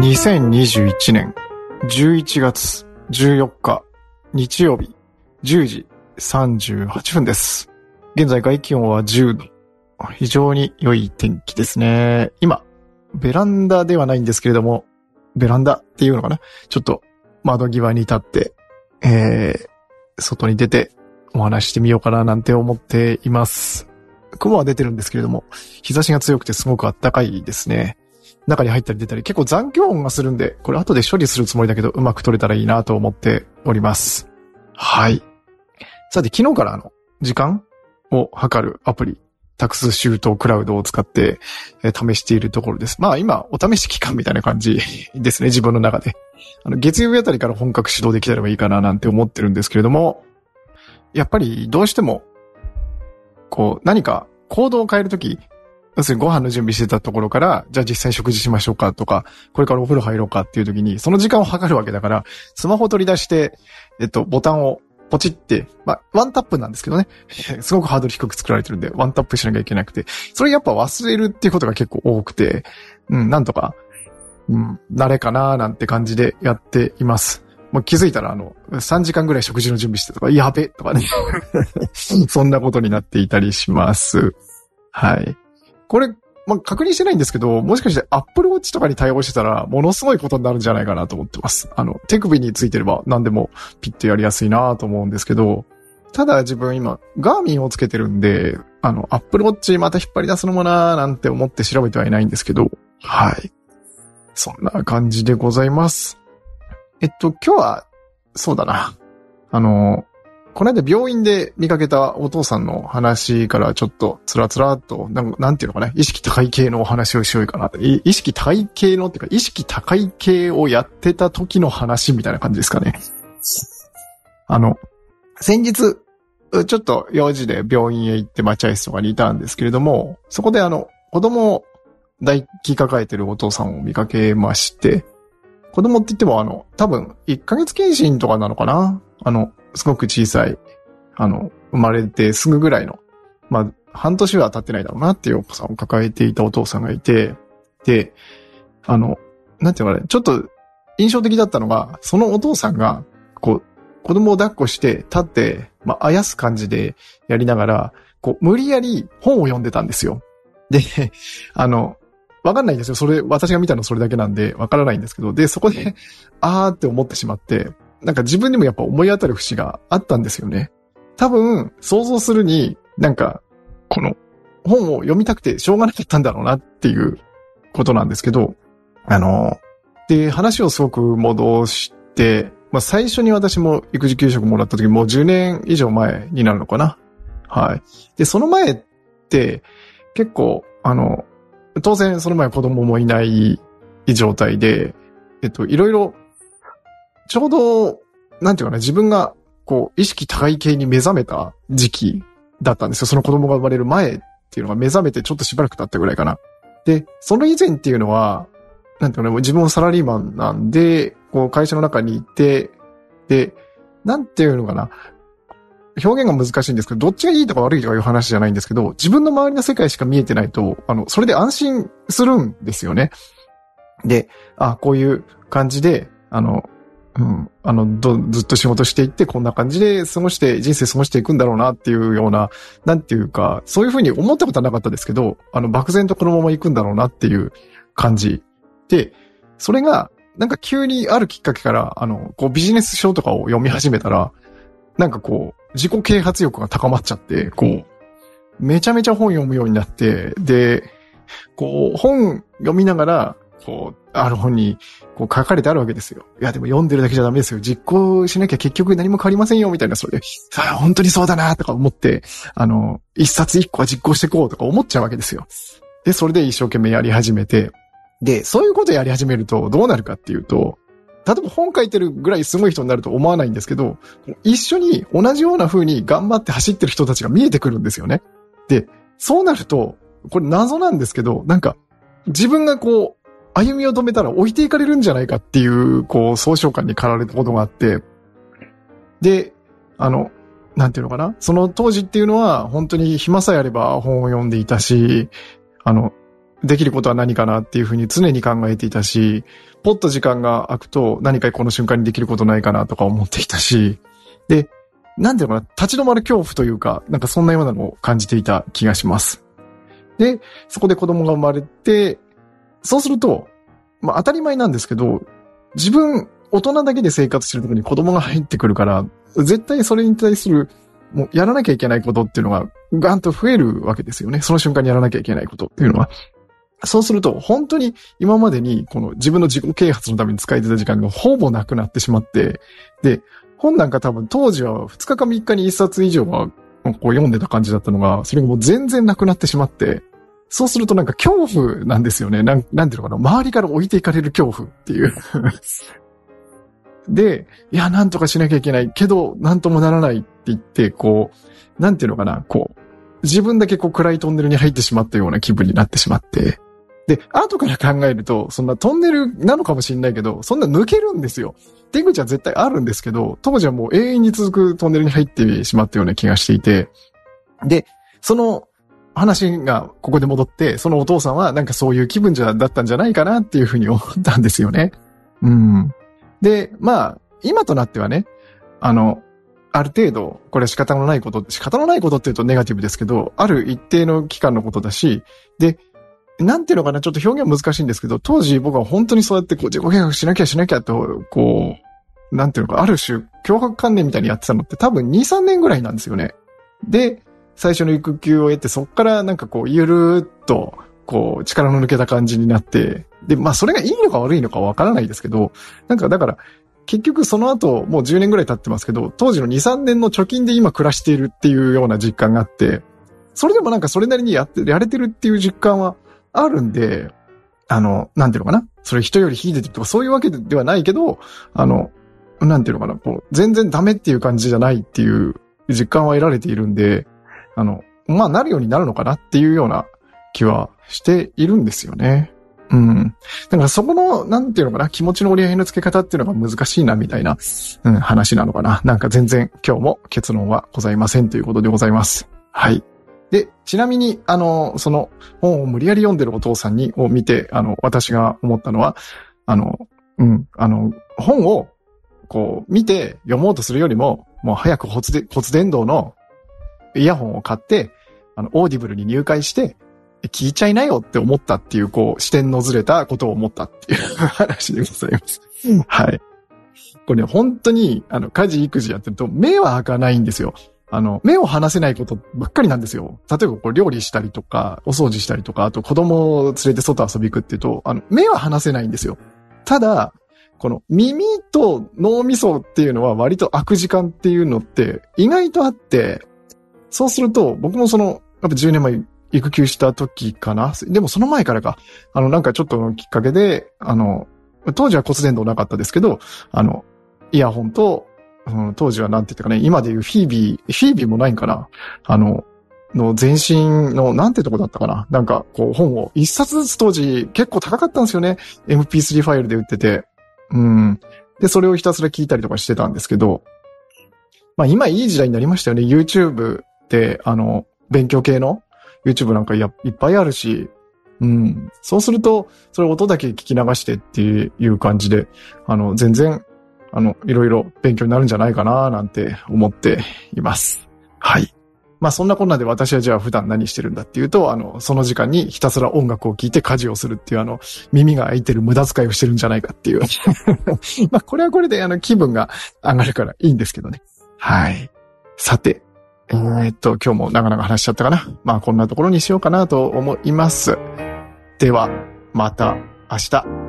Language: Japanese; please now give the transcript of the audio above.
2021年11月14日日曜日10時38分です。現在外気温は10度。非常に良い天気ですね。今、ベランダではないんですけれども、ベランダっていうのかな？ちょっと窓際に立って、えー、外に出てお話ししてみようかななんて思っています。雲は出てるんですけれども、日差しが強くてすごく暖かいですね。中に入ったり出たり結構残響音がするんで、これ後で処理するつもりだけどうまく撮れたらいいなと思っております。はい。さて、昨日からあの、時間を測るアプリ、タクスシュートクラウドを使って、えー試しているところです。まあ今、お試し期間みたいな感じ ですね、自分の中で。あの、月曜日あたりから本格始動できたらいいかななんて思ってるんですけれども、やっぱりどうしても、こう、何か行動を変えるとき、要するにご飯の準備してたところから、じゃあ実際食事しましょうかとか、これからお風呂入ろうかっていう時に、その時間を測るわけだから、スマホ取り出して、えっと、ボタンをポチって、まあ、ワンタップなんですけどね。すごくハードル低く作られてるんで、ワンタップしなきゃいけなくて、それやっぱ忘れるっていうことが結構多くて、うん、なんとか、うん、慣れかなーなんて感じでやっています。もう気づいたらあの、3時間ぐらい食事の準備してとか、やべとかね。そんなことになっていたりします。はい。これ、まあ、確認してないんですけど、もしかして Apple Watch とかに対応してたら、ものすごいことになるんじゃないかなと思ってます。あの、手首についてれば何でもピッとやりやすいなと思うんですけど、ただ自分今、ガーミンをつけてるんで、あの、Apple Watch また引っ張り出すのもなーなんて思って調べてはいないんですけど、はい。そんな感じでございます。えっと、今日は、そうだな。あの、この間病院で見かけたお父さんの話からちょっとつらつらっと、なんなんていうのかな、意識高い系のお話をしようかな。意識高い系のっていうか、意識高い系をやってた時の話みたいな感じですかね。あの、先日、ちょっと用事で病院へ行って待合室とかにいたんですけれども、そこであの、子供を抱き抱えてるお父さんを見かけまして、子供って言ってもあの、多分1ヶ月検診とかなのかな？あの、すごく小さい、あの、生まれてすぐぐらいの、まあ、半年は経ってないだろうなっていうお子さんを抱えていたお父さんがいて、で、あの、なんていうのかね、ちょっと印象的だったのが、そのお父さんが、こう、子供を抱っこして立って、まあ、あやす感じでやりながら、こう、無理やり本を読んでたんですよ。で、あの、わかんないんですよ。それ、私が見たのそれだけなんで、わからないんですけど、で、そこで、あーって思ってしまって、なんか自分にもやっぱ思い当たる節があったんですよね。多分、想像するに、なんか、この、本を読みたくてしょうがなかったんだろうなっていうことなんですけど、あの、で、話をすごく戻して、まあ最初に私も育児休職もらった時もう10年以上前になるのかな。はい。で、その前って結構、あの、当然その前子供もいない状態で、えっと、いろいろ、ちょうど、なんていうかな、自分が、こう、意識高い系に目覚めた時期だったんですよ。その子供が生まれる前っていうのが目覚めてちょっとしばらく経ったぐらいかな。で、その以前っていうのは、なんていうかね、もう自分もサラリーマンなんで、こう、会社の中にいて、で、なんていうのかな。表現が難しいんですけど、どっちがいいとか悪いとかいう話じゃないんですけど、自分の周りの世界しか見えてないと、あの、それで安心するんですよね。で、あ、こういう感じで、あの、うん、あの、ずっと仕事していって、こんな感じで過ごして、人生過ごしていくんだろうなっていうような、なんていうか、そういうふうに思ったことはなかったですけど、あの、漠然とこのまま行くんだろうなっていう感じ。で、それが、なんか急にあるきっかけから、あの、こうビジネス書とかを読み始めたら、なんかこう、自己啓発欲が高まっちゃって、こう、めちゃめちゃ本読むようになって、で、こう、本読みながら、こう、ある本に、こう書かれてあるわけですよ。いや、でも読んでるだけじゃダメですよ。実行しなきゃ結局何も変わりませんよ、みたいな、それで、あ本当にそうだな、とか思って、あの、一冊一個は実行していこうとか思っちゃうわけですよ。で、それで一生懸命やり始めて、で、そういうことやり始めるとどうなるかっていうと、例えば本書いてるぐらいすごい人になると思わないんですけど、一緒に同じような風に頑張って走ってる人たちが見えてくるんですよね。で、そうなると、これ謎なんですけど、なんか、自分がこう、歩みを止めたら置いていかれるんじゃないかっていう、こう、総称感に駆られたことがあって、で、あの、なんていうのかなその当時っていうのは、本当に暇さえあれば本を読んでいたし、あの、できることは何かなっていうふうに常に考えていたし、ポッと時間が空くと何かこの瞬間にできることないかなとか思っていたし、で、なんていうのかな、立ち止まる恐怖というか、なんかそんなようなのを感じていた気がします。で、そこで子供が生まれて、そうすると、まあ当たり前なんですけど、自分、大人だけで生活してるとこに子供が入ってくるから、絶対それに対する、もうやらなきゃいけないことっていうのがガンと増えるわけですよね。その瞬間にやらなきゃいけないことっていうのは。そうすると、本当に今までにこの自分の自己啓発のために使えてた時間がほぼなくなってしまって、で、本なんか多分当時は2日か3日に1冊以上はこう読んでた感じだったのが、それがもう全然なくなってしまって、そうするとなんか恐怖なんですよね。なん、なんていうのかな。周りから置いていかれる恐怖っていうで、いや、なんとかしなきゃいけないけど、なんともならないって言って、こう、なんていうのかな、こう、自分だけこう暗いトンネルに入ってしまったような気分になってしまって、で、後から考えると、そんなトンネルなのかもしれないけど、そんな抜けるんですよ。出口は絶対あるんですけど、当時はもう永遠に続くトンネルに入ってしまったような気がしていて、で、その話がここで戻って、そのお父さんはなんかそういう気分じゃ、だったんじゃないかなっていうふうに思ったんですよね。うん。で、まあ、今となってはね、あの、ある程度、これは仕方のないこと、仕方のないことって言うとネガティブですけど、ある一定の期間のことだし、で、なんていうのかな、ちょっと表現難しいんですけど、当時僕は本当にそうやってこう自己計画しなきゃしなきゃと、こう、なんていうのか、ある種、脅迫観念みたいにやってたのって多分2、3年ぐらいなんですよね。で、最初の育休を得て、そっからなんかこう、ゆるーっと、こう、力の抜けた感じになって、で、まあそれがいいのか悪いのかわからないですけど、なんかだから、結局その後、もう10年ぐらい経ってますけど、当時の2、3年の貯金で今暮らしているっていうような実感があって、それでもなんかそれなりにやって、やれてるっていう実感はあるんで、あの、なんていうのかな？それ人より秀でてるとかそういうわけではないけど、あの、なんていうのかな？こう、全然ダメっていう感じじゃないっていう実感は得られているんで、あの、まあ、なるようになるのかなっていうような気はしているんですよね。うん。だからそこの、なんていうのかな、気持ちの折り合いの付け方っていうのが難しいな、みたいな、うん、話なのかな。なんか全然今日も結論はございませんということでございます。はい。で、ちなみに、あの、その本を無理やり読んでるお父さんに、を見て、あの、私が思ったのは、あの、うん、あの、本を、こう、見て読もうとするよりも、もう早く骨で骨伝導のイヤホンを買って、あの、 Audible に入会して、聞いちゃいなよって思ったっていう、こう、視点のずれたことを思ったっていう 話でございます。はい。これね、本当に、あの、家事育児やってると、目は開かないんですよ。あの、目を離せないことばっかりなんですよ。例えば、こう、料理したりとか、お掃除したりとか、あと子供を連れて外遊び行くっていうと、あの、目は離せないんですよ。ただ、この耳と脳みそっていうのは割と空く時間っていうのって意外とあって、そうすると、僕もその、やっぱ10年前育休した時かなでもその前からか。あの、なんかちょっとのきっかけで、あの、当時は骨伝導なかったですけど、あの、イヤホンと、うん、当時はなんて言ったかね、今でいうフィービー、フィービーもないんかなあの、の前身の、なんてとこだったかななんか、こう、本を一冊ずつ当時結構高かったんですよね。MP3 ファイルで売ってて。うん。で、それをひたすら聞いたりとかしてたんですけど、まあ今いい時代になりましたよね。YouTube で、あの、勉強系の YouTube なんかいっぱいあるし、うん。そうすると、それ音だけ聞き流してっていう感じで、あの、全然、あの、いろいろ勉強になるんじゃないかななんて思っています。はい。まあそんなこんなで私はじゃあ普段何してるんだっていうと、あの、その時間にひたすら音楽を聴いて家事をするっていうあの、耳が開いてる無駄遣いをしてるんじゃないかっていう。まあこれはこれであの気分が上がるからいいんですけどね。はい。さて、えー、っと、今日も長々話しちゃったかな。まあこんなところにしようかなと思います。では、また明日。